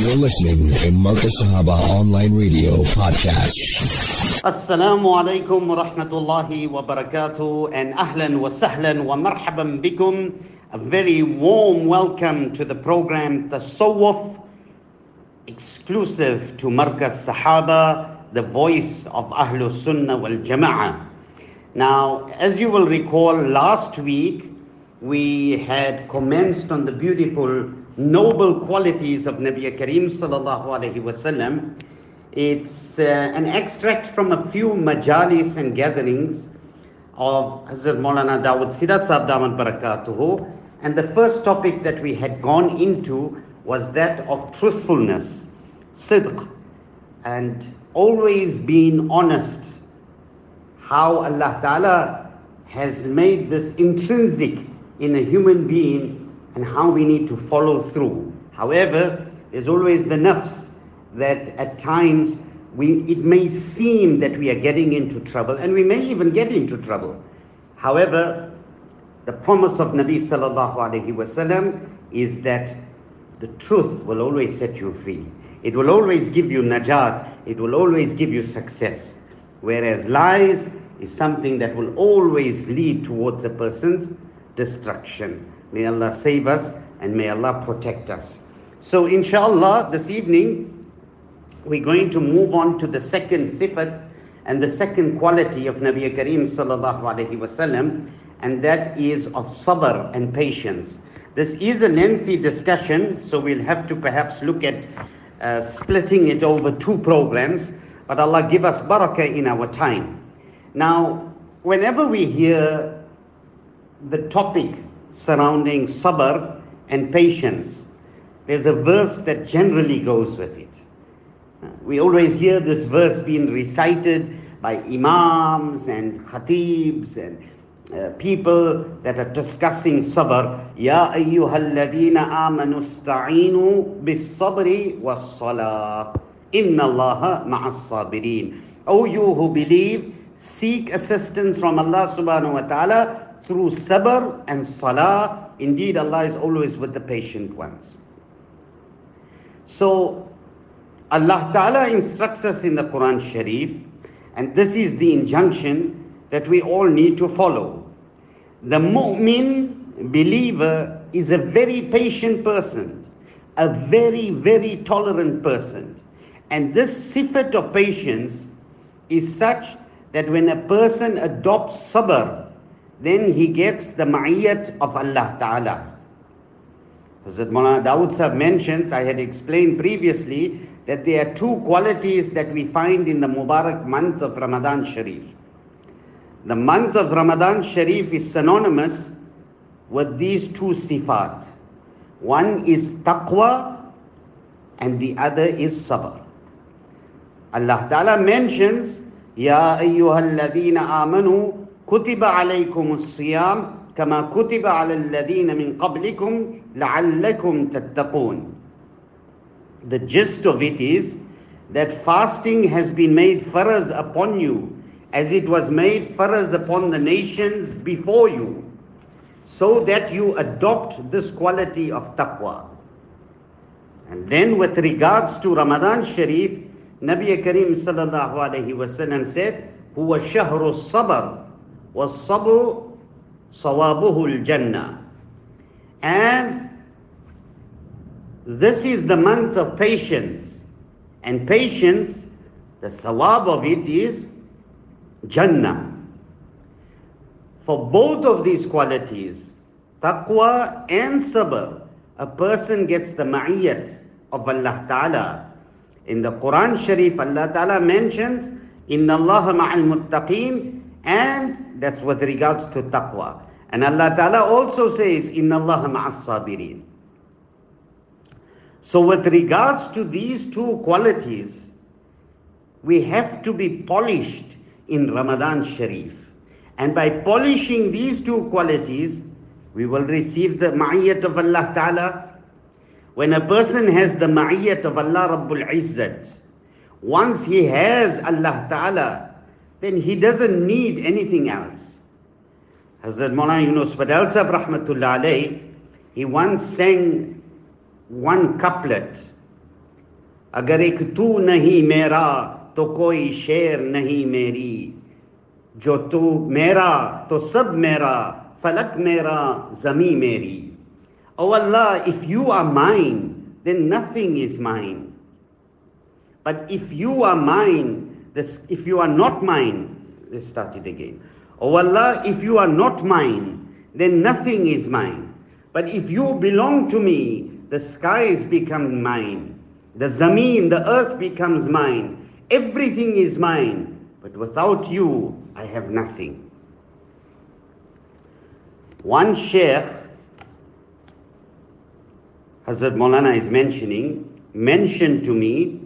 You're listening to Marcus Sahaba Online Radio Podcast. Assalamu alaikum wa rahmatullahi wa barakatuh and ahlan wa sahlan wa marhaban bikum. A very warm welcome to the program Tasawwuf, exclusive to Marcus Sahaba, the voice of Ahlul Sunnah wal Jama'ah. Now, as you will recall, last week we had commenced on the beautiful, noble qualities of Nabi Kareem sallallahu alaihi wasallam. It's uh, an extract from a few majalis and gatherings of Hazrat Maulana Dawood Sidat Sahib Damat Barakatuhu. And the first topic that we had gone into was that of truthfulness, sidq, and always being honest. How Allah Ta'ala has made this intrinsic in a human being and how we need to follow through. However, there's always the nafs that at times we, it may seem that we are getting into trouble and we may even get into trouble. However, the promise of Nabi sallallahu alaihi wasallam is that the truth will always set you free. It will always give you najat. It will always give you success. Whereas lies is something that will always lead towards a person's destruction. May Allah save us and may Allah protect us. So, inshallah, this evening we're going to move on to the second sifat and the second quality of Nabi Kareem sallallahu alaihi wasallam, and that is of sabr and patience. This is a lengthy discussion, so we'll have to perhaps look at uh, splitting it over two programs. But Allah give us barakah in our time. Now, whenever we hear the topic surrounding sabr and patience, there's a verse that generally goes with it. We always hear this verse being recited by imams and khatibs and uh, people that are discussing sabr. Ya ayyuhalladhina amanu sta'inu bis sabri was salah. Inna allaha ma'as sabirin. O you who believe, seek assistance from Allah subhanahu wa ta'ala through sabr and salah. Indeed, Allah is always with the patient ones. So, Allah Ta'ala instructs us in the Quran Sharif, and this is the injunction that we all need to follow. The mu'min believer is a very patient person, a very, very tolerant person. And this sifat of patience is such that when a person adopts sabr, then he gets the ma'iyat of Allah Ta'ala. Hazrat Maulana Dawood Sahib mentions, I had explained previously, that there are two qualities that we find in the Mubarak month of Ramadan Sharif. The month of Ramadan Sharif is synonymous with these two sifat. One is taqwa and the other is sabr. Allah Ta'ala mentions, Ya ayyuhalladhina amanu kutiba alaykum as-siyam كما كتب على الذين من قبلكم لعلكم تتقون The gist of it is that fasting has been made faraz upon you as it was made faraz upon the nations before you so that you adopt this quality of taqwa. And then with regards to Ramadan Sharif, Nabi Kareem sallallahu alayhi wasallam said, هو شهر الصبر والصبر Sawabuhul Jannah. And this is the month of patience. And patience, the sawab of it is Jannah. For both of these qualities, taqwa and sabr, a person gets the ma'iyat of Allah Ta'ala. In the Quran Sharif, Allah Ta'ala mentions, Inna Allah ma'al muttaqeen, and that's with regards to taqwa. And Allah Ta'ala also says, Inna Allah ma'as sabirin. So with regards to these two qualities, we have to be polished in Ramadan Sharif. And by polishing these two qualities, we will receive the ma'iyat of Allah Ta'ala. When a person has the ma'iyat of Allah Rabbul Izzat, once he has Allah Ta'ala, then he doesn't need anything else. Hazrat Maulana Yunus Patel Sahib Rahmatullah he once sang one couplet. Agar ek tu nahi mera, to koi sher nahi meri. Jo tu mera, to sab mera, falak mera, zami meri. O oh Allah, if you are mine, then nothing is mine. But if you are mine, this, if you are not mine, let's start it again. Oh Allah, if you are not mine, then nothing is mine. But if you belong to me, the skies become mine. The zameen, the earth becomes mine. Everything is mine. But without you, I have nothing. One sheikh, Hazrat Maulana is mentioning, mentioned to me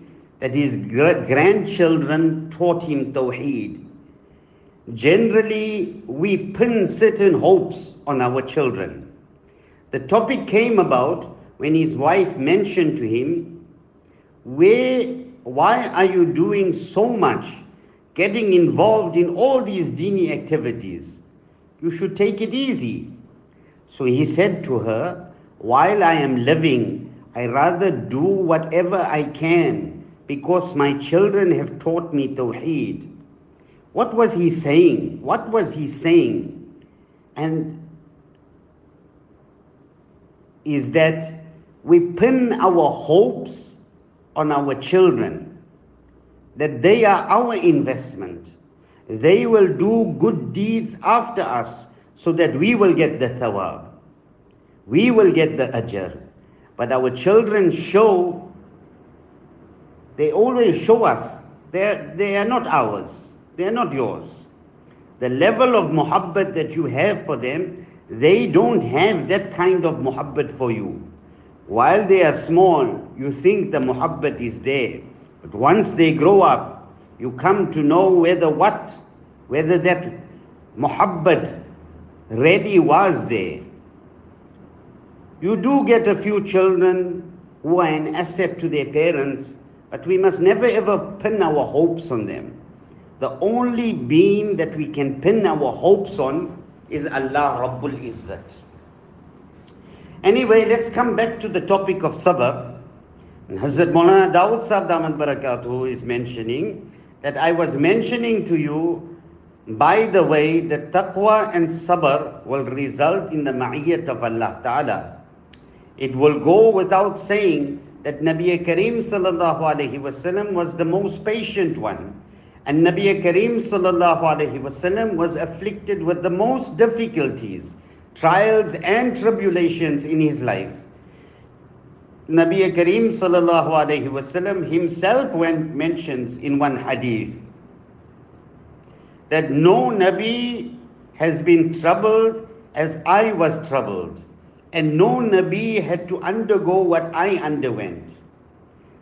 that his grandchildren taught him Tawheed. Generally, we pin certain hopes on our children. The topic came about when his wife mentioned to him, Where, why are you doing so much, getting involved in all these dini activities? You should take it easy. So he said to her, While I am living, I rather do whatever I can because my children have taught me Tawheed. What was he saying? What was he saying? And is that we pin our hopes on our children, that they are our investment. They will do good deeds after us so that we will get the thawab. We will get the ajr. But our children show, they always show us, they they are not ours, they are not yours. The level of muhabbat that you have for them, they don't have that kind of muhabbat for you. While they are small, you think the muhabbat is there. But once they grow up, you come to know whether what, whether that muhabbat really was there. You do get a few children who are an asset to their parents, but we must never ever pin our hopes on them. The only being that we can pin our hopes on is Allah Rabbul Izzat. Anyway, let's come back to the topic of sabr. And Hazrat Maulana Dawood Sahib Damat Barakatuh is mentioning that I was mentioning to you, by the way, that taqwa and sabr will result in the ma'iyyat of Allah Ta'ala. It will go without saying that Nabi Kareem sallallahu alayhi wasallam was the most patient one. And Nabi Kareem sallallahu alayhi wasallam was afflicted with the most difficulties, trials and tribulations in his life. Nabi Kareem sallallahu alayhi wasallam himself when mentions in one hadith that no Nabi has been troubled as I was troubled, and no Nabi had to undergo what I underwent.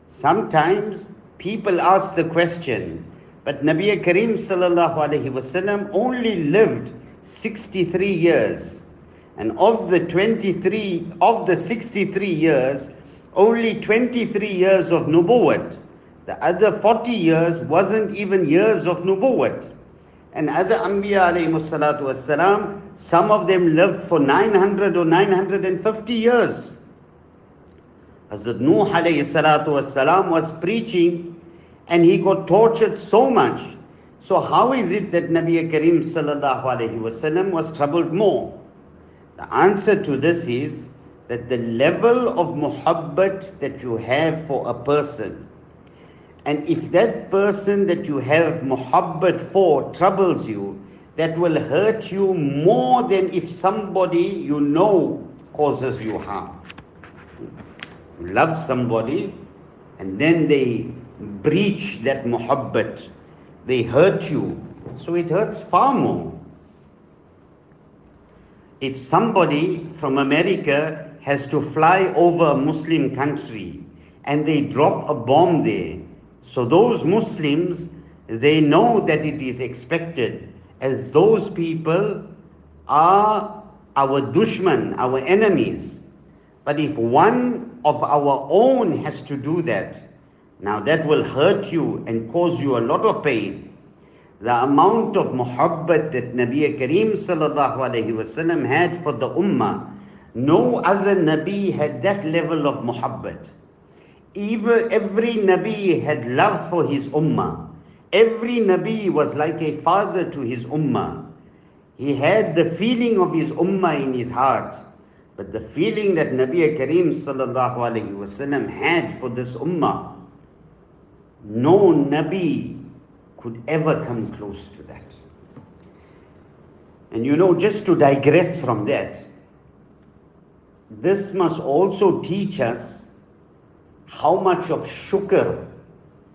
Sometimes people ask the question, but Nabi alayhi wasallam only lived 63 years, and of the 23 of the 63 years, only 23 years of nubuwwat. The other 40 years wasn't even years of nubuwwat. And other Anbiya salatu some of them lived for 900 or 950 years. Hazrat Nuh alayhi salatu wasalam was preaching and he got tortured so much. So how is it that Nabi Karim sallallahu alayhi wasallam was troubled more? The answer to this is that the level of muhabbat that you have for a person, and if that person that you have muhabbat for troubles you, that will hurt you more than if somebody you know causes you harm. You love somebody and then they breach that muhabbat, they hurt you, so it hurts far more. If somebody from America has to fly over a Muslim country and they drop a bomb there. So those Muslims, they know that it is expected as those people are our dushman, our enemies. But if one of our own has to do that, now that will hurt you and cause you a lot of pain. The amount of muhabbat that Nabi Kareem had for the ummah no other Nabi had that level of muhabbat. Even every Nabi had love for his ummah. Every Nabi was like a father to his ummah. He had the feeling of his ummah in his heart. But the feeling that Nabi Kareem sallallahu wasallam had for this ummah, no Nabi could ever come close to that. And you know, just to digress from that, this must also teach us how much of shukr,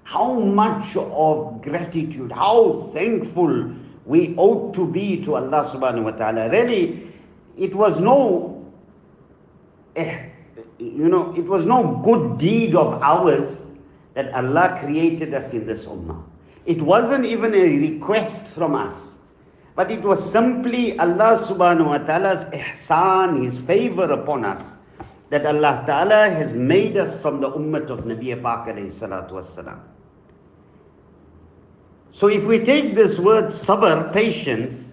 how much of gratitude, how thankful we ought to be to Allah subhanahu wa ta'ala. Really, it was no, eh, you know, it was no good deed of ours that Allah created us in this ummah. It wasn't even a request from us. But it was simply Allah subhanahu wa ta'ala's ihsan, His favor upon us, that Allah ta'ala has made us from the ummah of Nabi Pak wasalam. So if we take this word sabr, patience,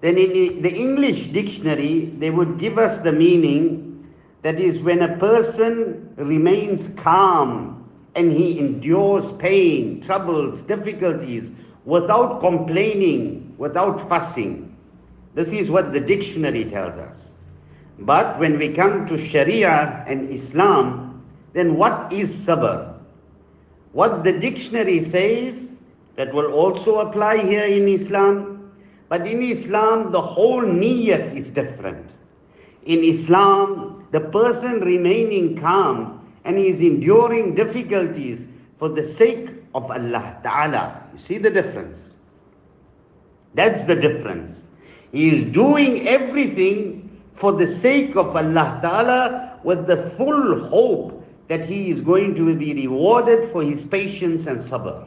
then in the English dictionary, they would give us the meaning that is when a person remains calm and he endures pain, troubles, difficulties without complaining, without fussing. This is what the dictionary tells us. But when we come to Sharia and Islam, then what is sabr? What the dictionary says, that will also apply here in Islam. But in Islam, the whole niyat is different. In Islam, the person remaining calm and is enduring difficulties for the sake of Allah Ta'ala. You see the difference? That's the difference. He is doing everything for the sake of Allah Ta'ala with the full hope that he is going to be rewarded for his patience and sabr.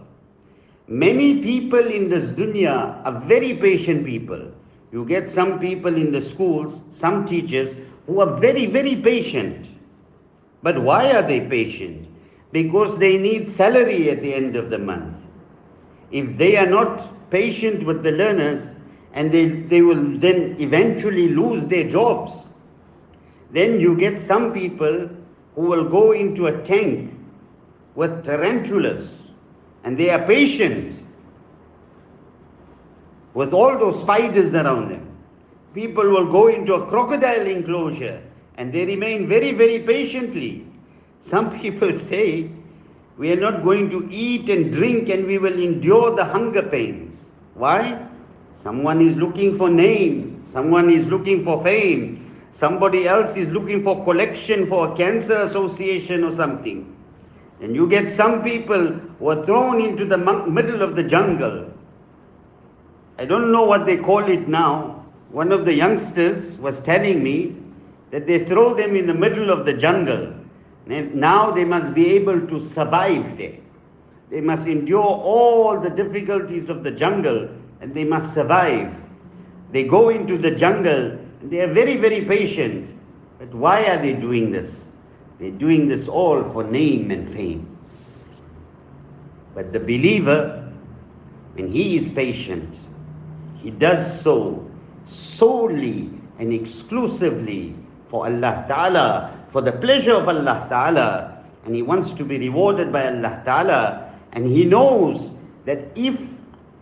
Many people in this dunya are very patient people. You get some people in the schools, some teachers who are very, very patient. But why are they patient? Because they need salary at the end of the month. If they are not patient with the learners, and they, they will then eventually lose their jobs. Then you get some people who will go into a tank with tarantulas and they are patient with all those spiders around them. People will go into a crocodile enclosure and they remain very, very patiently. Some people say, we are not going to eat and drink and we will endure the hunger pains. Why? Someone is looking for name, someone is looking for fame, somebody else is looking for collection for a cancer association or something. And you get some people who are thrown into the middle of the jungle. I don't know what they call it now. One of the youngsters was telling me that they throw them in the middle of the jungle. Now they must be able to survive there. They must endure all the difficulties of the jungle and they must survive. They go into the jungle they are very, very patient. But why are they doing this? They're doing this all for name and fame. But the believer, when he is patient, he does so solely and exclusively for Allah Ta'ala, for the pleasure of Allah Ta'ala, and he wants to be rewarded by Allah Ta'ala, and he knows that if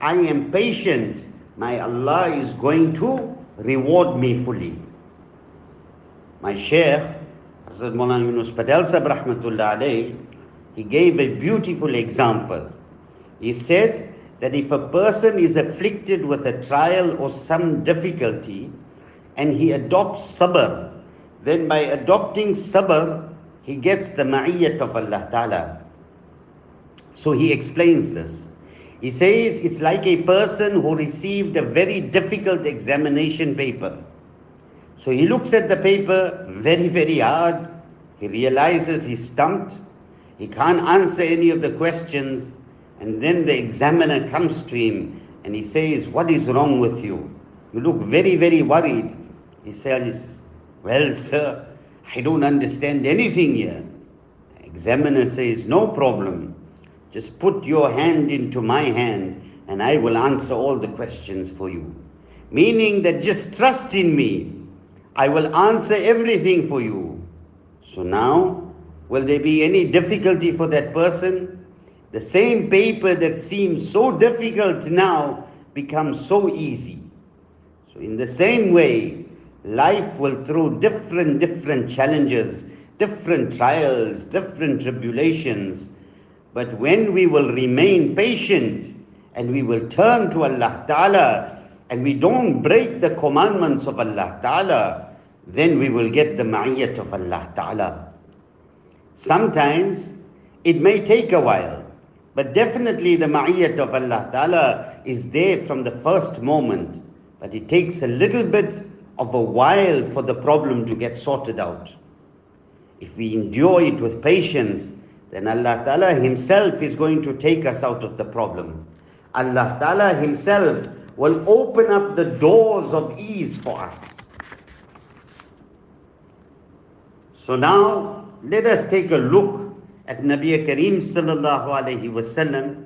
I am patient, my Allah is going to reward me fully. My Shaykh, Hazrat Maulana Yunus Patel Sahib Rahmatullah he gave a beautiful example. He said that if a person is afflicted with a trial or some difficulty and he adopts sabr, then by adopting sabr, he gets the ma'iyyat of Allah Ta'ala. So he explains this. He says it's like a person who received a very difficult examination paper. So he looks at the paper very, very hard. He realizes he's stumped. He can't answer any of the questions. And then the examiner comes to him and he says, What is wrong with you? You look very, very worried. He says, Well, sir, I don't understand anything here. The examiner says, No problem. Just put your hand into my hand and I will answer all the questions for you. Meaning that just trust in me. I will answer everything for you. So now, Will there be any difficulty for that person? The same paper that seems so difficult now becomes so easy. So, in the same way, life will throw different, different challenges, different trials, different tribulations. But when we will remain patient and we will turn to Allah Ta'ala and we don't break the commandments of Allah Ta'ala, then we will get the ma'iyat of Allah Ta'ala. Sometimes it may take a while, but definitely the ma'iyat of Allah Ta'ala is there from the first moment. But it takes a little bit of a while for the problem to get sorted out. If we endure it with patience, then Allah Ta'ala Himself is going to take us out of the problem. Allah Ta'ala Himself will open up the doors of ease for us. So now let us take a look at Nabi Kareem sallallahu alayhi wasallam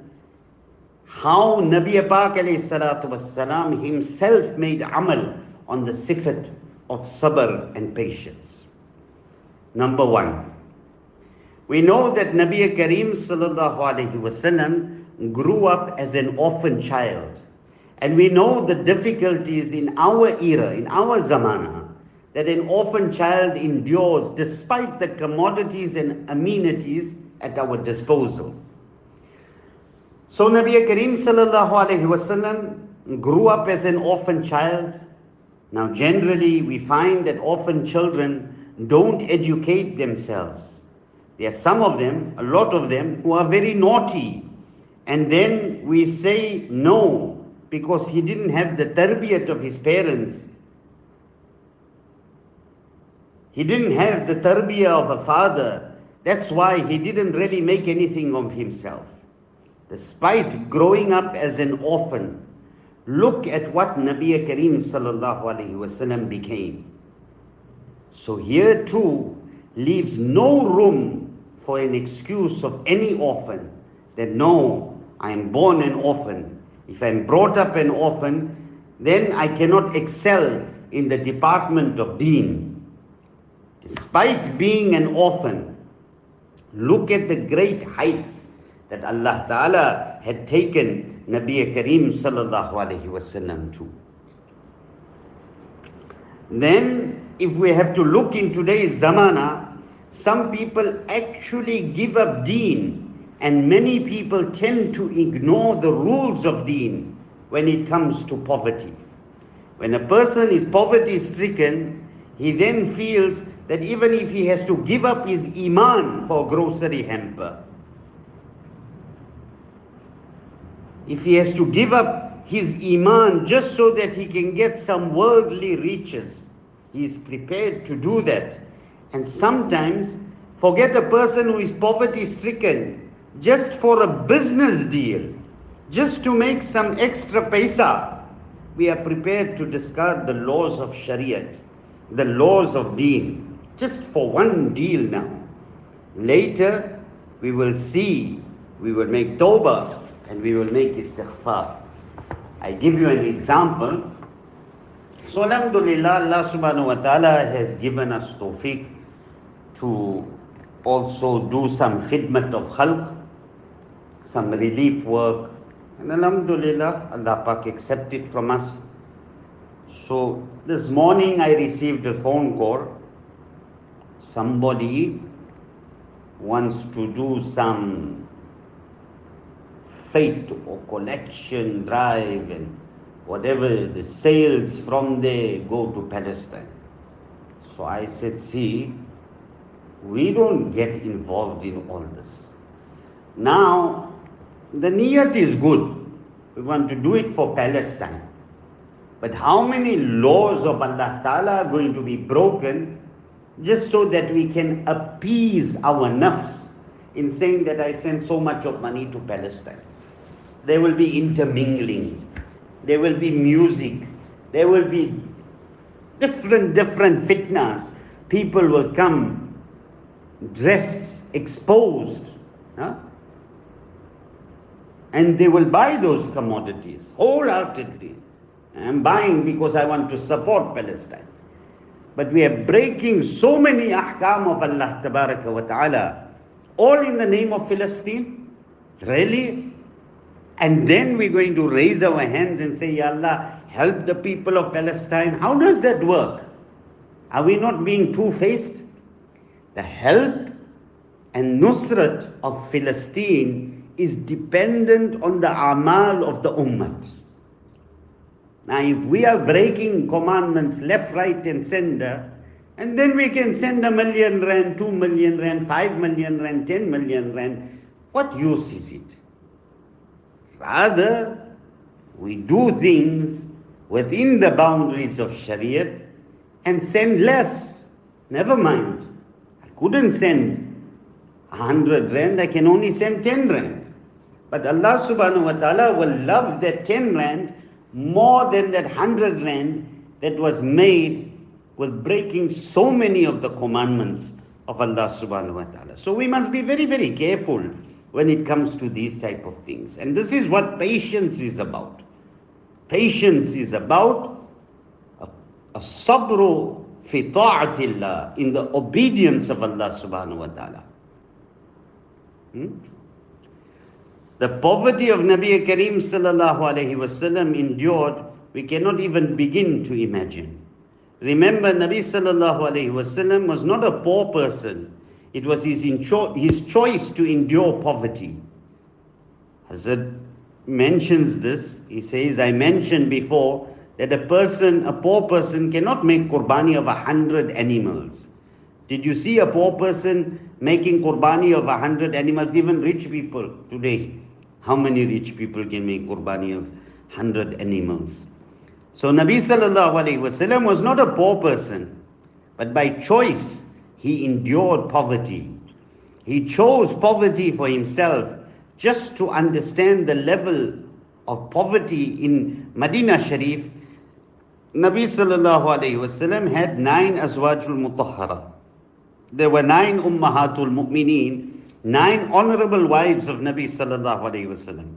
how Nabi Pak alayhi himself made amal on the sifat of sabr and patience. Number one, we know that Nabi Kareem sallallahu alayhi wasallam grew up as an orphan child. And we know the difficulties in our era, in our zamana, that an orphan child endures despite the commodities and amenities at our disposal. So Nabi Kareem sallallahu alayhi wasallam grew up as an orphan child. Now generally we find that orphan children don't educate themselves. There are some of them, a lot of them, who are very naughty. And then we say no, because he didn't have the tarbiyat of his parents. He didn't have the tarbiyah of a father. That's why he didn't really make anything of himself. Despite growing up as an orphan, look at what Nabi Kareem sallallahu wasallam became. So here too leaves no room for an excuse of any orphan that no, I am born an orphan. If I'm brought up an orphan, then I cannot excel in the department of deen. Despite being an orphan, look at the great heights that Allah Ta'ala had taken Nabi Kareem sallallahu alayhi wasallam to. Then, if we have to look in today's zamana, some people actually give up deen and many people tend to ignore the rules of deen when it comes to poverty. When a person is poverty stricken, he then feels that even if he has to give up his iman for grocery hamper, if he has to give up his iman just so that he can get some worldly riches, he is prepared to do that. And sometimes forget a person who is poverty stricken just for a business deal, just to make some extra paisa. We are prepared to discard the laws of Shariah, the laws of deen, just for one deal now. Later, we will see, we will make tawbah and we will make istighfar. I give you an example. So Alhamdulillah, Allah subhanahu wa ta'ala has given us tawfiq to also do some khidmat of khalq, some relief work. And Alhamdulillah, Allah Pak accept it from us. So this morning I received a phone call. Somebody wants to do some fete or collection drive and whatever the sales from there go to Palestine. So I said, see, we don't get involved in all this. Now, the niyat is good. We want to do it for Palestine. But how many laws of Allah Ta'ala are going to be broken just so that we can appease our nafs in saying that I send so much of money to Palestine? There will be intermingling, there will be music, there will be different, different fitnas. People will come dressed, exposed. Huh? And they will buy those commodities wholeheartedly. I'm buying because I want to support Palestine. But we are breaking so many ahkam of Allah wa Ta'ala, all in the name of Philistine. Really? And then we're going to raise our hands and say, Ya Allah, help the people of Palestine. How does that work? Are we not being two faced? The help and nusrat of Philistine is dependent on the amal of the ummah. Now, if we are breaking commandments left, right, and center, and then we can send a million rand, two million rand, five million rand, ten million rand, what use is it? Rather, we do things within the boundaries of Shariah and send less. Never mind. Couldn't send a hundred rand, I can only send ten rand. But Allah subhanahu wa ta'ala will love that ten rand more than that hundred rand that was made with breaking so many of the commandments of Allah subhanahu wa ta'ala. So we must be very, very careful when it comes to these type of things. And this is what patience is about. Patience is about a, a sabru fi ta'atillah, in the obedience of Allah subhanahu wa ta'ala. Hmm? The poverty of Nabi Kareem sallallahu alayhi wasallam endured, we cannot even begin to imagine. Remember, Nabi sallallahu alayhi wasallam was not a poor person. It was his, incho- his choice to endure poverty. Hazrat mentions this. He says, I mentioned before that a person, a poor person, cannot make qurbani of a hundred animals. Did you see a poor person making qurbani of a hundred animals? Even rich people today. How many rich people can make qurbani of hundred animals? So Nabi sallallahu alaihi wasallam was not a poor person, but by choice he endured poverty. He chose poverty for himself just to understand the level of poverty in Medina Sharif. Nabi sallallahu alaihi wasallam had nine azwajul mutahhara. There were nine ummahatul mu'mineen, nine honorable wives of Nabi sallallahu alaihi wasallam.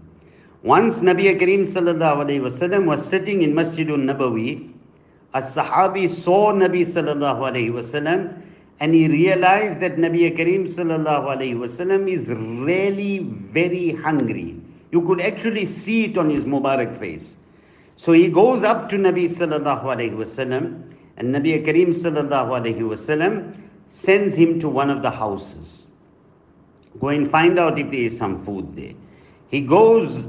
Once Nabi Kareem sallallahu alaihi wasallam was sitting in Masjidun Nabawi, a Sahabi saw Nabi sallallahu alaihi wasallam and he realized that Nabi Kareem sallallahu alaihi wasallam is really very hungry. You could actually see it on his Mubarak face. So he goes up to Nabi sallallahu alaihi wasallam and Nabi Kareem sallallahu alaihi wasallam sends him to one of the houses. Go and find out if there is some food there. He goes,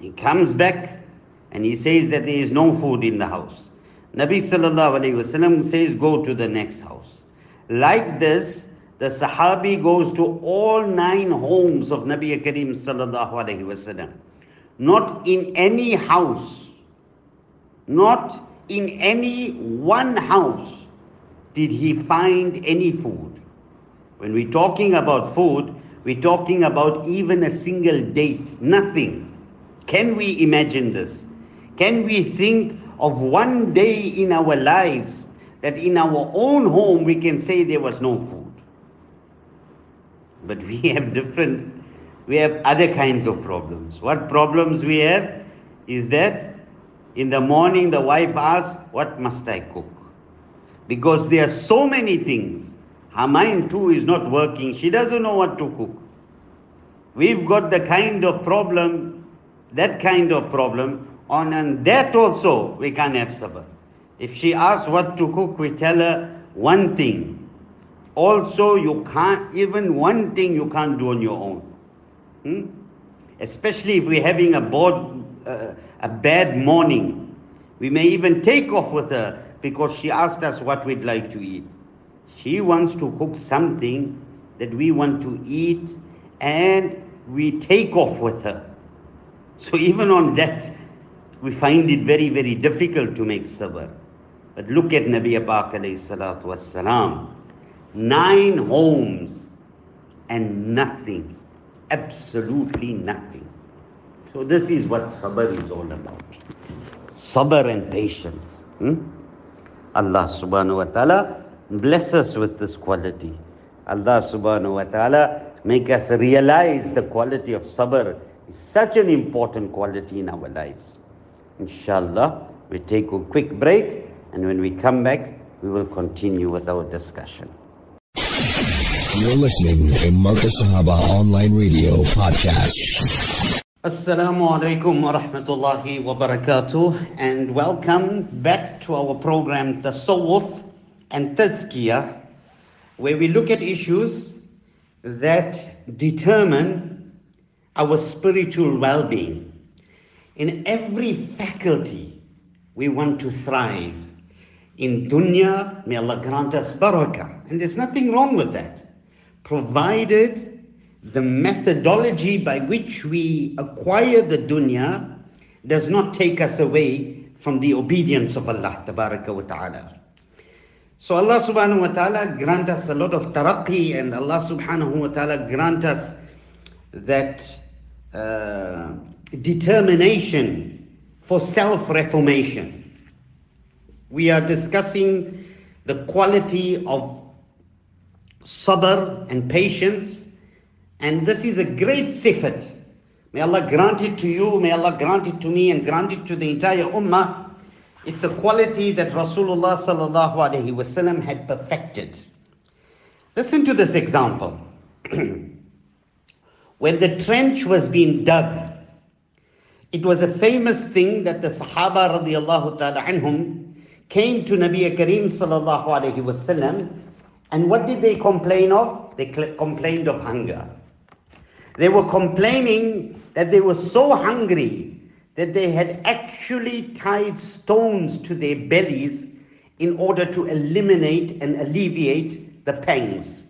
he comes back, and he says that there is no food in the house. Nabi sallallahu alayhi wasallam says, go to the next house. Like this, the Sahabi goes to all nine homes of Nabi Karim sallallahu alayhi wasallam. Not in any house, not in any one house did he find any food. When we're talking about food, we're talking about even a single date, nothing. Can we imagine this? Can we think of one day in our lives that in our own home we can say there was no food? But we have different, we have other kinds of problems. What problems we have is that in the morning the wife asks, What must I cook? Because there are so many things. Her mind too is not working. She doesn't know what to cook. We've got the kind of problem, that kind of problem, on and that also we can't have sabr. If she asks what to cook, we tell her one thing. Also, you can't, even one thing you can't do on your own. Hmm? Especially if we're having a, board, uh, a bad morning. We may even take off with her because she asked us what we'd like to eat. She wants to cook something that we want to eat and we take off with her. So even on that, we find it very, very difficult to make sabr. But look at Nabi Pak alayhi salatu wassalam. Nine homes and nothing. Absolutely nothing. So this is what sabr is all about. Sabr and patience. Hmm? Allah subhanahu wa ta'ala bless us with this quality. Allah subhanahu wa ta'ala make us realize the quality of sabr is such an important quality in our lives. Inshallah, we take a quick break and when we come back, we will continue with our discussion. You're listening to Marcus Sahaba Online Radio Podcast. Assalamu alaikum wa rahmatullahi wa barakatuh and welcome back to our program Tasawwuf and Tazkiyah where we look at issues that determine our spiritual well-being. In every faculty we want to thrive. In dunya, may Allah grant us barakah. And there's nothing wrong with that provided the methodology by which we acquire the dunya does not take us away from the obedience of Allah wa ta'ala. So Allah subhanahu wa ta'ala grant us a lot of taraqi and Allah subhanahu wa ta'ala grant us that uh, determination for self-reformation. We are discussing the quality of sabr and patience. And this is a great sifat. May Allah grant it to you, may Allah grant it to me and grant it to the entire ummah. It's a quality that Rasulullah sallallahu wasallam had perfected. Listen to this example. when the trench was being dug, it was a famous thing that the Sahaba radiallahu ta'ala anhum came to Nabi Kareem sallallahu alaihi wasallam and what did they complain of? They complained of hunger. They were complaining that they were so hungry that they had actually tied stones to their bellies in order to eliminate and alleviate the pangs.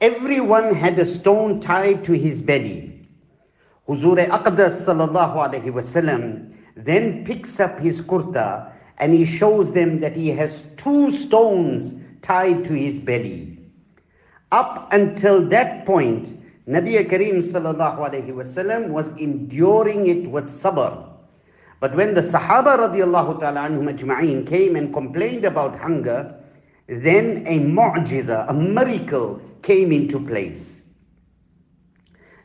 Everyone had a stone tied to his belly. Huzur Aqdas wasallam then picks up his kurta and he shows them that he has two stones tied to his belly. Up until that point, Nabi wasallam was enduring it with sabr. But when the Sahaba radiallahu ta'ala anhum ajma'een came and complained about hunger, then a mu'jiza, a miracle came into place.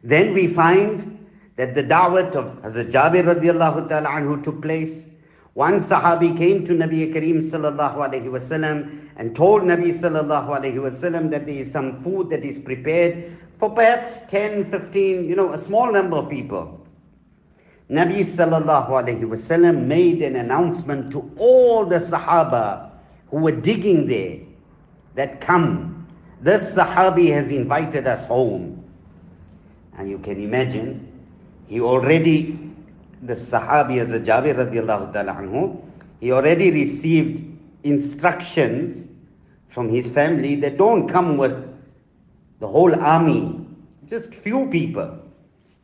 Then we find that the da'wat of Hazrat Jabir radiallahu ta'ala anhu took place. One Sahabi came to Nabi Kareem sallallahu alayhi wasallam and told Nabi sallallahu alayhi wasallam that there is some food that is prepared for perhaps 10, 15, you know, a small number of people. Nabi sallallahu alayhi wasallam made an announcement to all the Sahaba who were digging there that come, this Sahabi has invited us home. And you can imagine, he already the Sahabi as Jabir anhu, he already received instructions from his family that don't come with the whole army, just few people.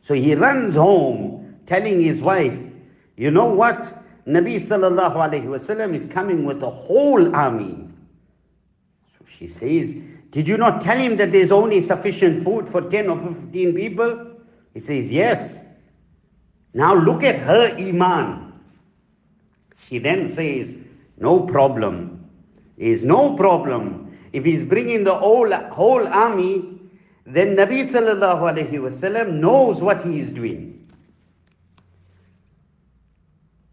So he runs home telling his wife, you know what? Nabi sallallahu alayhi wasallam is coming with a whole army. So she says, did you not tell him that there's only sufficient food for 10 or 15 people? He says, yes. Now look at her Iman. She then says, No problem. Is no problem. If he's bringing the whole, whole army, then Nabi sallallahu alayhi wasallam knows what he is doing.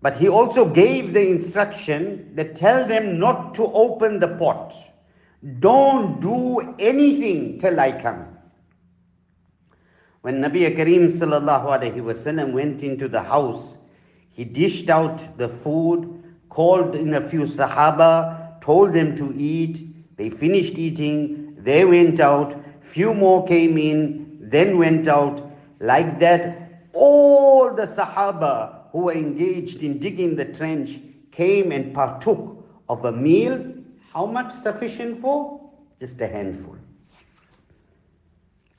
But he also gave the instruction that tell them not to open the pot. Don't do anything till I come. When Nabi alayhi wasallam went into the house, he dished out the food, called in a few Sahaba, told them to eat. They finished eating, they went out, few more came in, then went out. Like that, all the Sahaba who were engaged in digging the trench came and partook of a meal. How much sufficient for? Just a handful.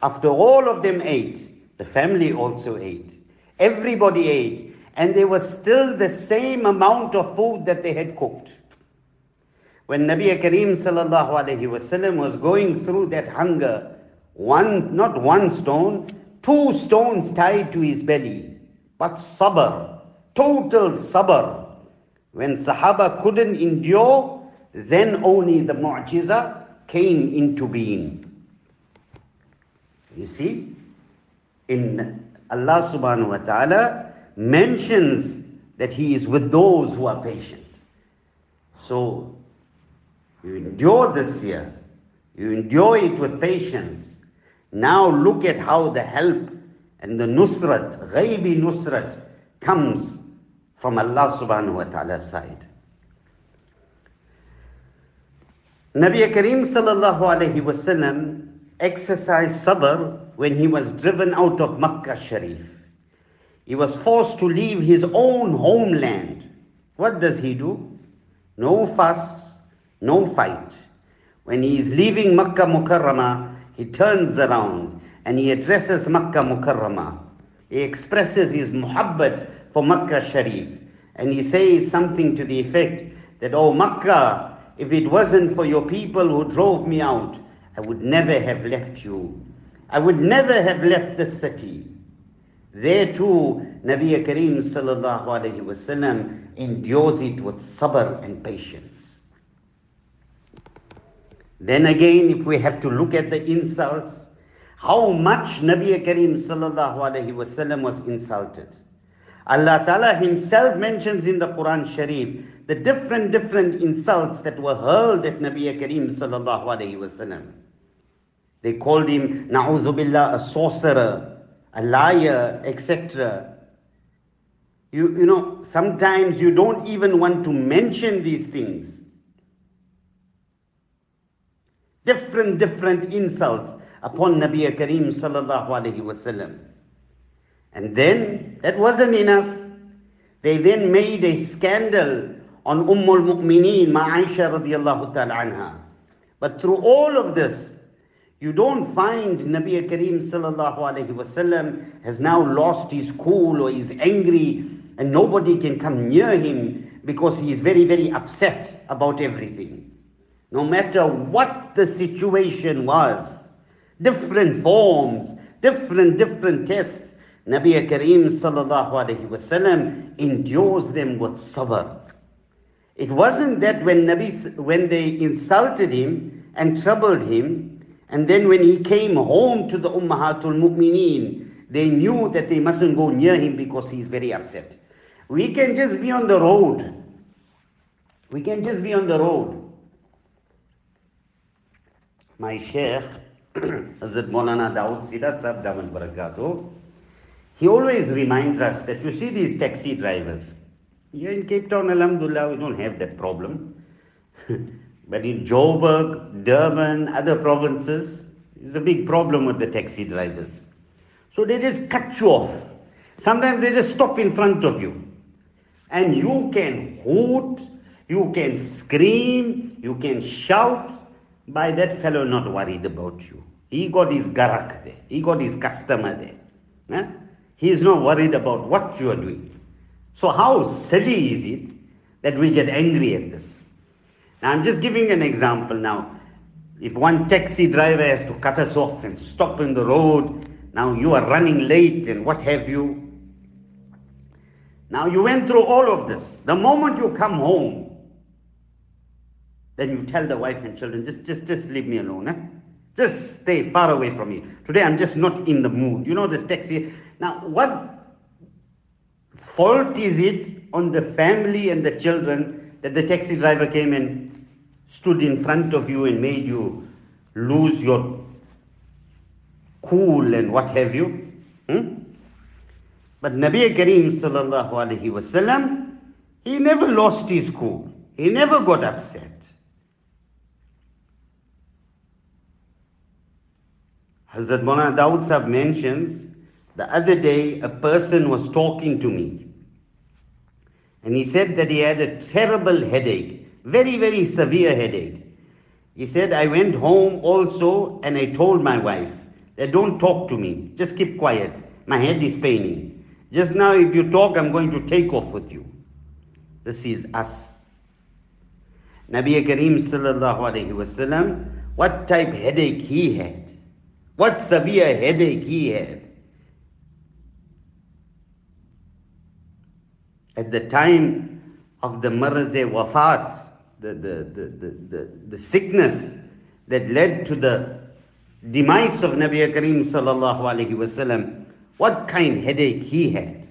After all of them ate, the family also ate. Everybody ate. And there was still the same amount of food that they had cooked. When Nabi Kareem sallallahu alayhi wasallam was going through that hunger, one, not one stone, two stones tied to his belly. But sabr, total sabr. When Sahaba couldn't endure, then only the mu'jiza came into being. You see, in Allah subhanahu wa ta'ala mentions that He is with those who are patient. So, You endure this year. You endure it with patience. Now look at how the help and the nusrat, ghaibi nusrat, comes from Allah subhanahu wa ta'ala's side. Nabi Kareem sallallahu alayhi wasallam exercised sabr when he was driven out of Makkah Sharif. He was forced to leave his own homeland. What does he do? No fuss, no fight. When he is leaving Makkah Mukarramah, he turns around and he addresses Makkah Mukarramah. He expresses his muhabbat for Makkah Sharif. And he says something to the effect that, Oh Makkah, if it wasn't for your people who drove me out, I would never have left you. I would never have left the city. There too, Nabi Kareem sallallahu alayhi wasallam endures it with sabr and patience. Then again, if we have to look at the insults, how much Nabi Kareem sallallahu alayhi wasallam was insulted. Allah Ta'ala himself mentions in the Quran Sharif the different, different insults that were hurled at Nabi Kareem sallallahu alayhi wasallam. They called him, Na'udhubillah, a sorcerer, a liar, etc. You, you know, sometimes you don't even want to mention these things. Different, different insults upon Nabi Kareem sallallahu alayhi wasallam. And then, that wasn't enough. They then made a scandal on Umm al-Mu'mineen, Ma'aisha radiallahu ta'ala anha. But through all of this, you don't find Nabi Kareem sallallahu wasallam has now lost his cool or is angry and nobody can come near him because he is very, very upset about everything. No matter what the situation was, different forms, different, different tests, Nabi Kareem sallallahu alayhi wasallam endures them with sabr. It wasn't that when Nabi, when they insulted him and troubled him, and then when he came home to the Ummahatul Mu'mineen, they knew that they mustn't go near him because he's very upset. We can just be on the road. We can just be on the road. My Sheikh, Hazrat Maulana Dawood Sidat Sahib Daman Barakatuh, he always reminds us that you see these taxi drivers. Here in Cape Town, Alhamdulillah, we don't have that problem. But in Joburg, Durban, other provinces, there's a big problem with the taxi drivers. So they just cut you off. Sometimes they just stop in front of you. And you can hoot, you can scream, you can shout. By that fellow not worried about you. He got his garak there. He got his customer there. Eh? He is not worried about what you are doing. So how silly is it that we get angry at this? Now, I'm just giving an example now. If one taxi driver has to cut us off and stop in the road, now you are running late and what have you. Now you went through all of this. The moment you come home, then you tell the wife and children, just, just, just leave me alone. Eh? Just stay far away from me. Today I'm just not in the mood. You know this taxi. Now, what fault is it on the family and the children that the taxi driver came and stood in front of you and made you lose your cool and what have you. Hmm? But Nabi Kareem sallallahu alaihi wasallam, he never lost his cool. He never got upset. Hazrat Maulana Dawood Sahib mentions the other day a person was talking to me and he said that he had a terrible headache very, very severe headache. He said, I went home also and I told my wife that don't talk to me. Just keep quiet. My head is paining. Just now, if you talk, I'm going to take off with you. This is us. Nabi Kareem sallallahu alayhi wasallam, what type headache he had. What severe headache he had. At the time of the marad wafat, the, the, the, the, the, sickness that led to the demise of Nabi Kareem sallallahu alayhi wasallam, what kind headache he had.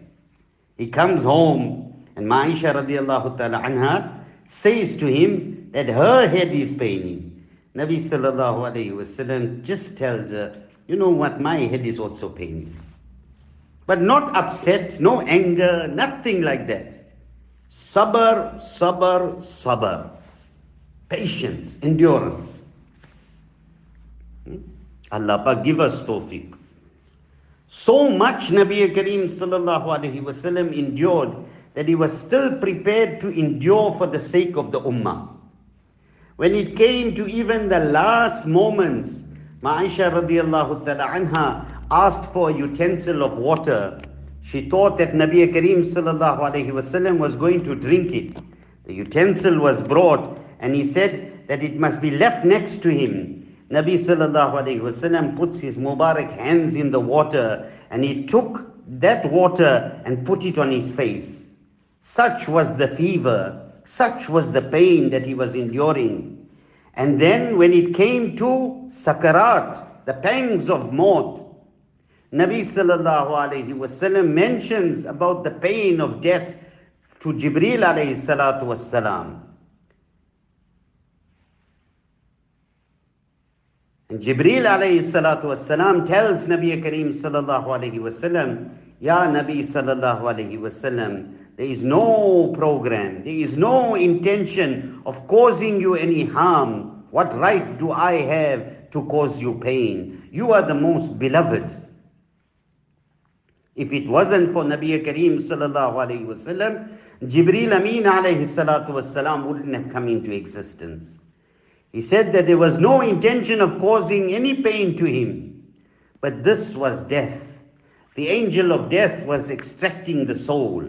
He comes home and Maisha radiallahu ta'ala anha says to him that her head is paining, Nabi sallallahu alayhi wasallam just tells her, you know what, my head is also paining. But not upset, no anger, nothing like that. Sabr, sabr, sabr. Patience, endurance. Hmm? Allah give us tawfiq. So much Nabi Kareem sallallahu alayhi wasallam endured that he was still prepared to endure for the sake of the ummah. When it came to even the last moments, Ma'isha radiallahu ta'ala anha asked for a utensil of water. She thought that Nabi alayhi wasallam was going to drink it. The utensil was brought and he said that it must be left next to him. Nabi wasallam puts his Mubarak hands in the water and he took that water and put it on his face. Such was the fever, such was the pain that he was enduring. And then when it came to sakarat, the pangs of maut, Nabi sallallahu alayhi wasallam mentions about the pain of death to Jibril alayhi salatu wasalam. And Jibril alayhi salatu wasalam tells Nabi Kareem sallallahu alayhi wasallam, Ya Nabi sallallahu alayhi wasallam, there is no program, there is no intention of causing you any harm. What right do I have to cause you pain? You are the most beloved. If it wasn't for Nabi Kareem sallallahu alayhi wasallam, Jibril Amin alayhi salatu wasalam wouldn't have come into existence. He said that there was no intention of causing any pain to him, but this was death. The angel of death was extracting the soul.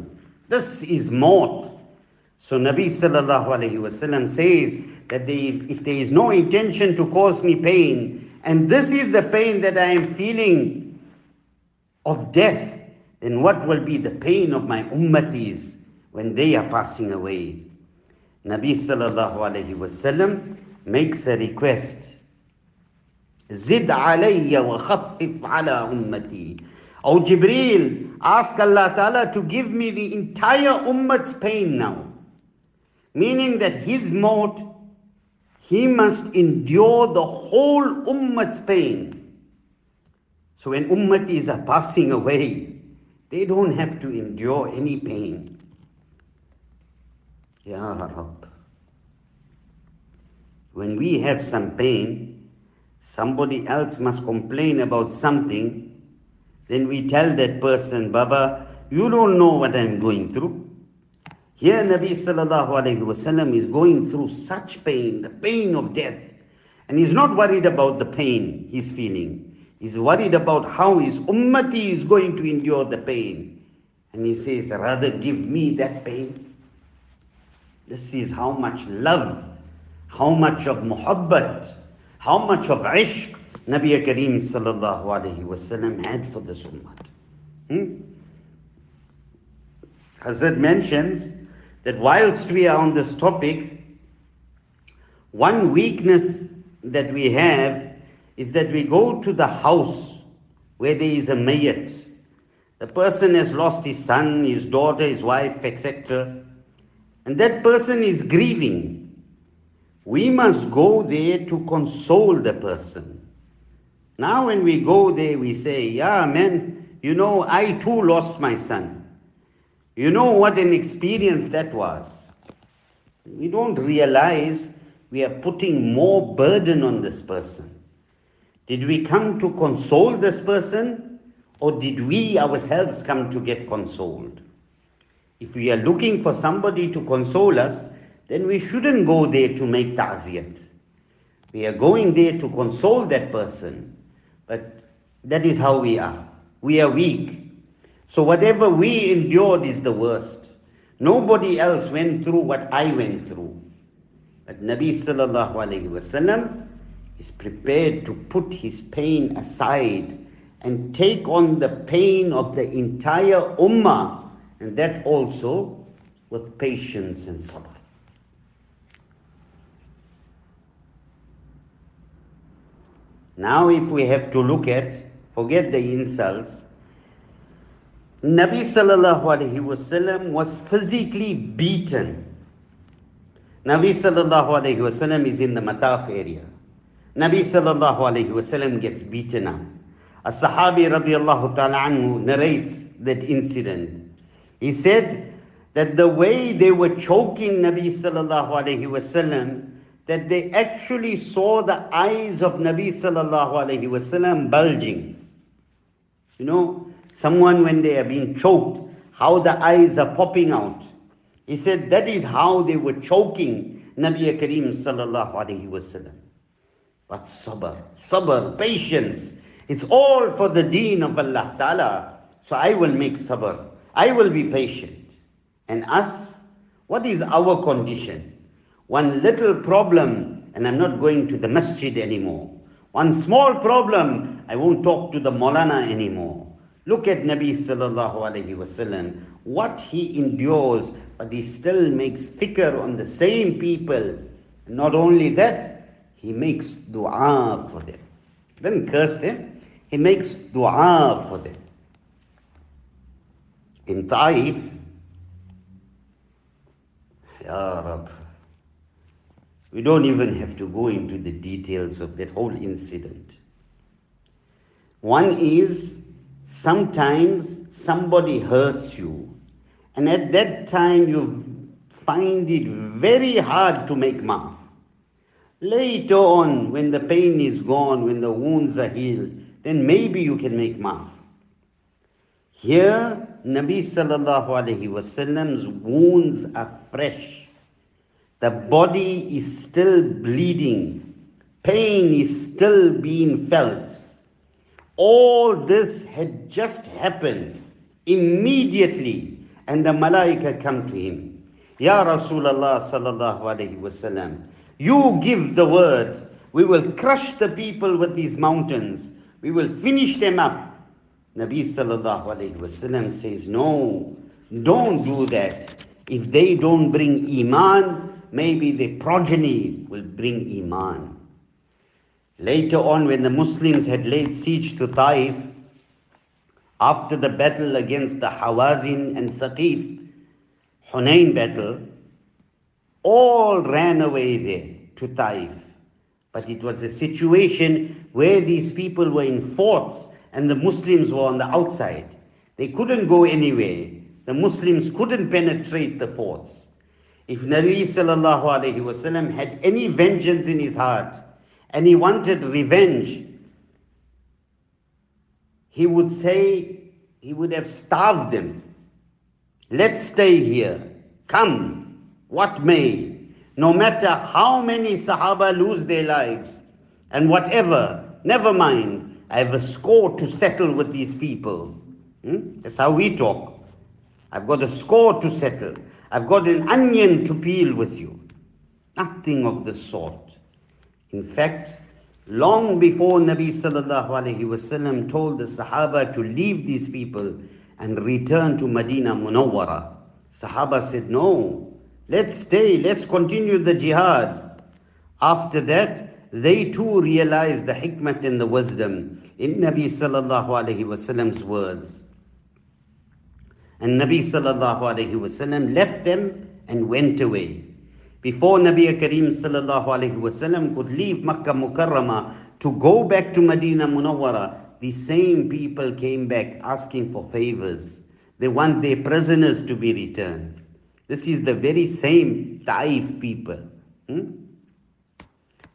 This is maut. So Nabi sallallahu alayhi wasallam says that if there is no intention to cause me pain, and this is the pain that I am feeling of death, then what will be the pain of my ummatis when they are passing away? Nabi sallallahu alayhi wasallam makes a request. Zid alayya wa khaffif ala ummati. O Jibreel, ask Allah Ta'ala to give me the entire ummat's pain now. Meaning that his mort, he must endure the whole ummat's pain. So when ummatis are passing away, they don't have to endure any pain. Ya Rabb. When we have some pain, somebody else must complain about something, then we tell that person, Baba, you don't know what I'm going through. Here Nabi sallallahu alayhi wasallam is going through such pain, the pain of death. And he's not worried about the pain he's feeling. He's worried about how his ummati is going to endure the pain. And he says, rather give me that pain. This is how much love how much of muhabbat, how much of ishq Nabi Kareem sallallahu alayhi wasallam had for this ummah. Hmm? Hazrat mentions that whilst we are on this topic, one weakness that we have is that we go to the house where there is a mayat. The person has lost his son, his daughter, his wife, etc. And that person is grieving. We must go there to console the person. Now, when we go there, we say, Yeah, man, you know, I too lost my son. You know what an experience that was. We don't realize we are putting more burden on this person. Did we come to console this person, or did we ourselves come to get consoled? If we are looking for somebody to console us, then we shouldn't go there to make ta'ziyat. We are going there to console that person. But that is how we are. We are weak. So whatever we endured is the worst. Nobody else went through what I went through. But Nabi sallallahu alayhi wasallam is prepared to put his pain aside and take on the pain of the entire ummah, and that also with patience and sabr. Now, if we have to look at, forget the insults, Nabi sallallahu alaihi wasallam was physically beaten. Nabi sallallahu alayhi wasallam is in the Mataf area. Nabi sallallahu alayhi wasallam gets beaten up. A Sahabi radiallahu ta'ala anhu narrates that incident. He said that the way they were choking Nabi sallallahu alayhi wasallam, that they actually saw the eyes of Nabi sallallahu alayhi wasallam bulging. You know, someone when they are being choked, how the eyes are popping out. He said that is how they were choking Nabi Kareem sallallahu alayhi wasallam. But sabr, sabr, patience. It's all for the deen of Allah Ta'ala. So I will make sabr. I will be patient. And us, what is our condition? One little problem, and I'm not going to the masjid anymore. One small problem, I won't talk to the Molana anymore. Look at Nabi sallallahu alayhi wasallam, what he endures, but he still makes fikr on the same people. Not only that, he makes dua for them. He doesn't curse them, he makes dua for them. In Taif, Ya Rab, we don't even have to go into the details of that whole incident. One is sometimes somebody hurts you, and at that time you find it very hard to make maaf. Later on, when the pain is gone, when the wounds are healed, then maybe you can make maaf. Here, Nabi sallallahu alayhi wasallam's wounds are fresh. The body is still bleeding. Pain is still being felt. All this had just happened immediately, and the malaika come to him. Ya Rasulullah sallallahu alayhi wasallam, you give the word, we will crush the people with these mountains, we will finish them up. Nabi sallallahu alayhi wasallam says, No, don't do that. If they don't bring Iman, maybe the progeny will bring Iman. Later on, when the Muslims had laid siege to Taif, after the battle against the Hawazin and Thaqif, Hunain battle, all ran away there to Taif. But it was a situation where these people were in forts and the Muslims were on the outside. They couldn't go anywhere. The Muslims couldn't penetrate the forts. If Nabi sallallahu alayhi wasallam had any vengeance in his heart, and he wanted revenge, he would say, he would have starved them. Let's stay here. Come, what may. No matter how many Sahaba lose their lives and whatever, never mind. I have a score to settle with these people. Hmm? That's how we talk. I've got a score to settle. I've got an onion to peel with you. Nothing of the sort. In fact, long before Nabi sallallahu alaihi wasallam told the Sahaba to leave these people and return to Medina Munawwara, Sahaba said, "No, let's stay. Let's continue the jihad." After that, they too realized the hikmah and the wisdom in Nabi sallallahu alaihi wasallam's words. And Nabi sallallahu alaihi wasallam left them and went away. Before Nabi Kareem sallallahu alayhi wasallam could leave Makkah Mukarramah to go back to Medina Munawwara, the same people came back asking for favors. They want their prisoners to be returned. This is the very same Taif people. Hmm?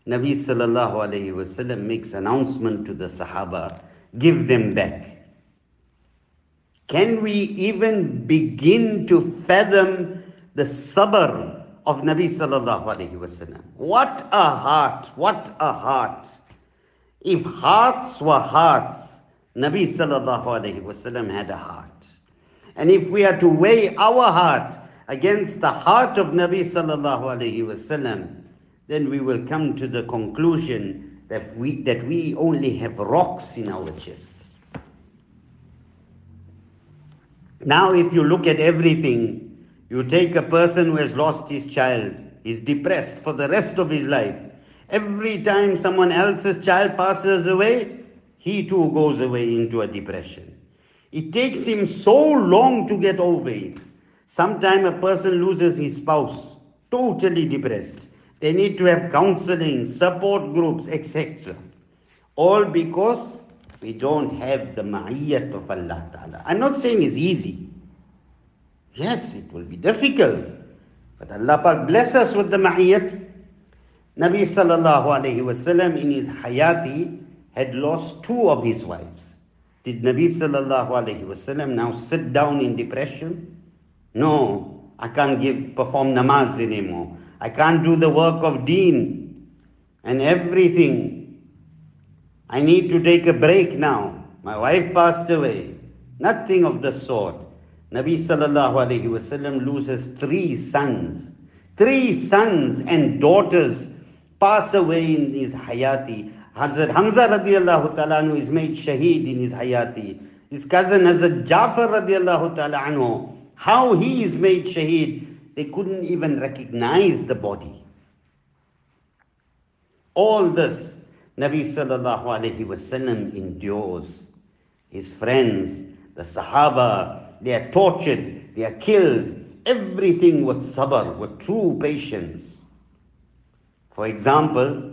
Nabi sallallahu alayhi wasallam makes announcement to the Sahaba, give them back. Can we even begin to fathom the sabr of Nabi sallallahu alayhi wasallam. What a heart, what a heart. If hearts were hearts, Nabi sallallahu alayhi wasallam had a heart. And if we are to weigh our heart against the heart of Nabi sallallahu alayhi wasallam, then we will come to the conclusion that we, that we only have rocks in our chests. Now, if you look at everything you take a person who has lost his child, is depressed for the rest of his life. Every time someone else's child passes away, he too goes away into a depression. It takes him so long to get over it. Sometimes a person loses his spouse. totally depressed. They need to have counseling, support groups, etc. All because we don't have the ma'iyat of Allah Ta'ala. I'm not saying it's easy. Yes, it will be difficult. But Allah Pak bless us with the ma'iyat. Nabi sallallahu alayhi wasallam in his hayati had lost two of his wives. Did Nabi sallallahu alayhi wasallam now sit down in depression? No, I can't give perform namaz anymore. I can't do the work of deen and everything I need to take a break now. My wife passed away. Nothing of the sort. Nabi sallallahu alayhi wasallam loses three sons. Three sons and daughters pass away in his hayati. Hazrat Hamza radiallahu ta'ala is made shaheed in his hayati. His cousin Hazrat Jafar radiallahu ta'ala anhu, how he is made shaheed, they couldn't even recognize the body. All this Nabi sallallahu alayhi wasallam endures. His friends, the Sahaba, they are tortured, they are killed. Everything with sabr, with true patience. For example,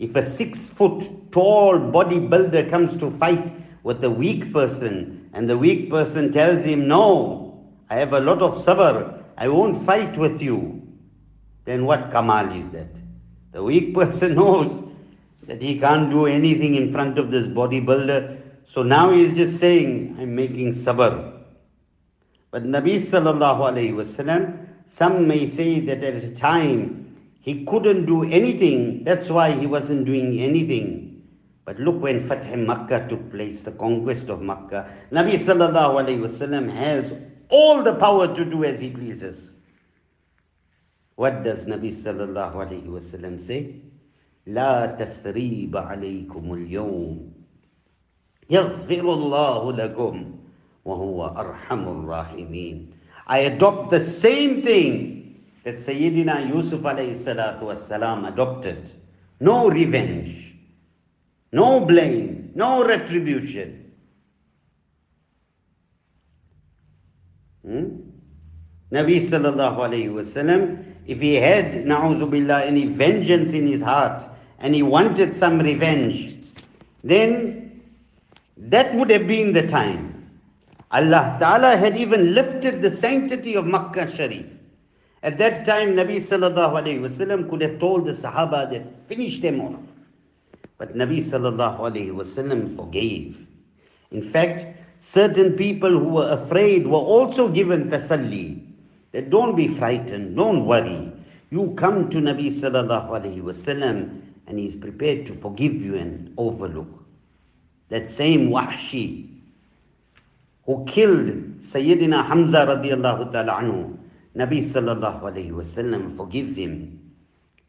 if a six foot tall bodybuilder comes to fight with a weak person, and the weak person tells him, No, I have a lot of sabr, I won't fight with you, then what kamal is that? The weak person knows that he can't do anything in front of this bodybuilder. So now he is just saying, I'm making sabr. But Nabi sallallahu alayhi wasallam, some may say that at a time he couldn't do anything, that's why he wasn't doing anything. But look when Fath Makkah took place, the conquest of Makkah, Nabi sallallahu alayhi wasallam has all the power to do as he pleases. What does Nabi sallallahu alayhi wasallam say? لا تثريب عليكم اليوم يغفر الله لكم وهو أرحم الراحمين I adopt the same thing that Sayyidina Yusuf alayhi salatu wasalam adopted. No revenge, no blame, no retribution. Hmm? Nabi sallallahu alayhi wasallam, if he had, na'udhu billah, any vengeance in his heart, and he wanted some revenge, then that would have been the time. Allah Ta'ala had even lifted the sanctity of Makkah Sharif. At that time, Nabi Sallallahu Alaihi Wasallam could have told the Sahaba that finish them off. But Nabi Sallallahu Alaihi Wasallam forgave. In fact, certain people who were afraid were also given tasalli. That don't be frightened, don't worry. You come to Nabi Sallallahu Alaihi Wasallam and he is prepared to forgive you and overlook. That same Wahshi who killed Sayyidina Hamza radiallahu ta'ala anhu, Nabi sallallahu alayhi wasallam forgives him.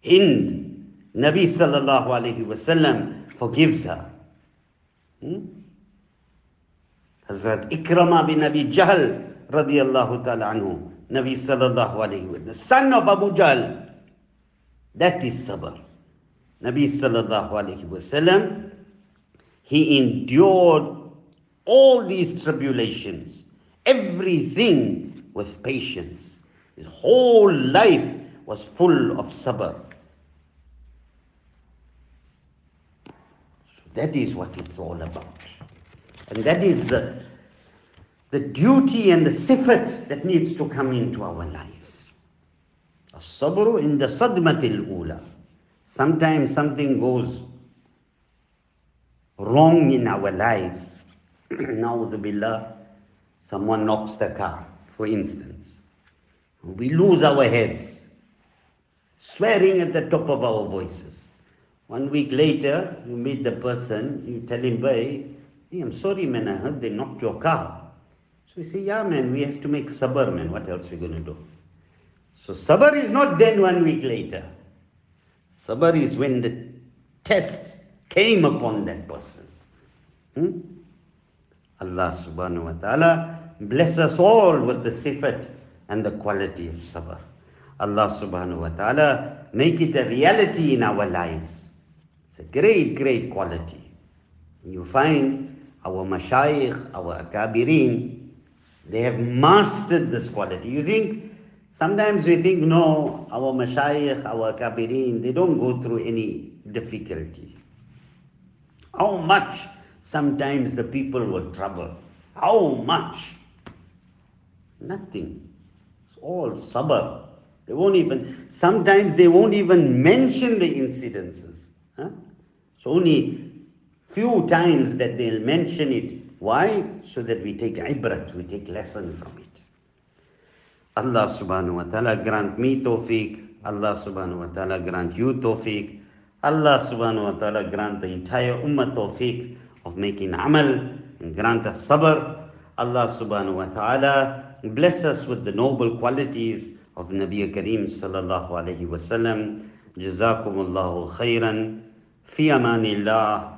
Hind, Nabi sallallahu alayhi wasallam forgives her. Hmm? Hazrat Ikrama bin Abi Jahl radiallahu ta'ala anhu, Nabi sallallahu alayhi wasallam, the son of Abu Jahl. That is sabr. Nabi sallallahu alayhi wasallam, he endured all these tribulations, everything with patience. His whole life was full of sabr. So that is what it's all about. And that is the, the duty and the sifat that needs to come into our lives. As-sabru in the sadmatil ula. Sometimes something goes wrong in our lives. billah, someone knocks the car, for instance. We lose our heads, swearing at the top of our voices. One week later, you meet the person, you tell him, bye hey, I'm sorry, man, I heard they knocked your car. So you say, yeah, man, we have to make sabr, man. What else are we going to do? So sabr is not then one week later. Sabr is when the test came upon that person. Hmm? Allah subhanahu wa ta'ala bless us all with the sifat and the quality of sabr. Allah subhanahu wa ta'ala make it a reality in our lives. It's a great, great quality. You find our mashayikh, our akabirin, they have mastered this quality. You think Sometimes we think, no, our mashayikh, our kabirin, they don't go through any difficulty. How much sometimes the people will trouble? How much? Nothing. It's all sabr. They won't even, sometimes they won't even mention the incidences. Huh? It's only few times that they'll mention it. Why? So that we take ibrat, we take lesson from it. Allah subhanahu wa ta'ala grant me tawfiq. Allah subhanahu wa ta'ala grant you tawfiq. Allah subhanahu wa ta'ala grant the entire ummah tawfiq of making amal and grant us sabr. Allah subhanahu wa ta'ala bless us with the noble qualities of Nabi Kareem sallallahu alayhi wa sallam. Jazakumullahu khairan. في امان الله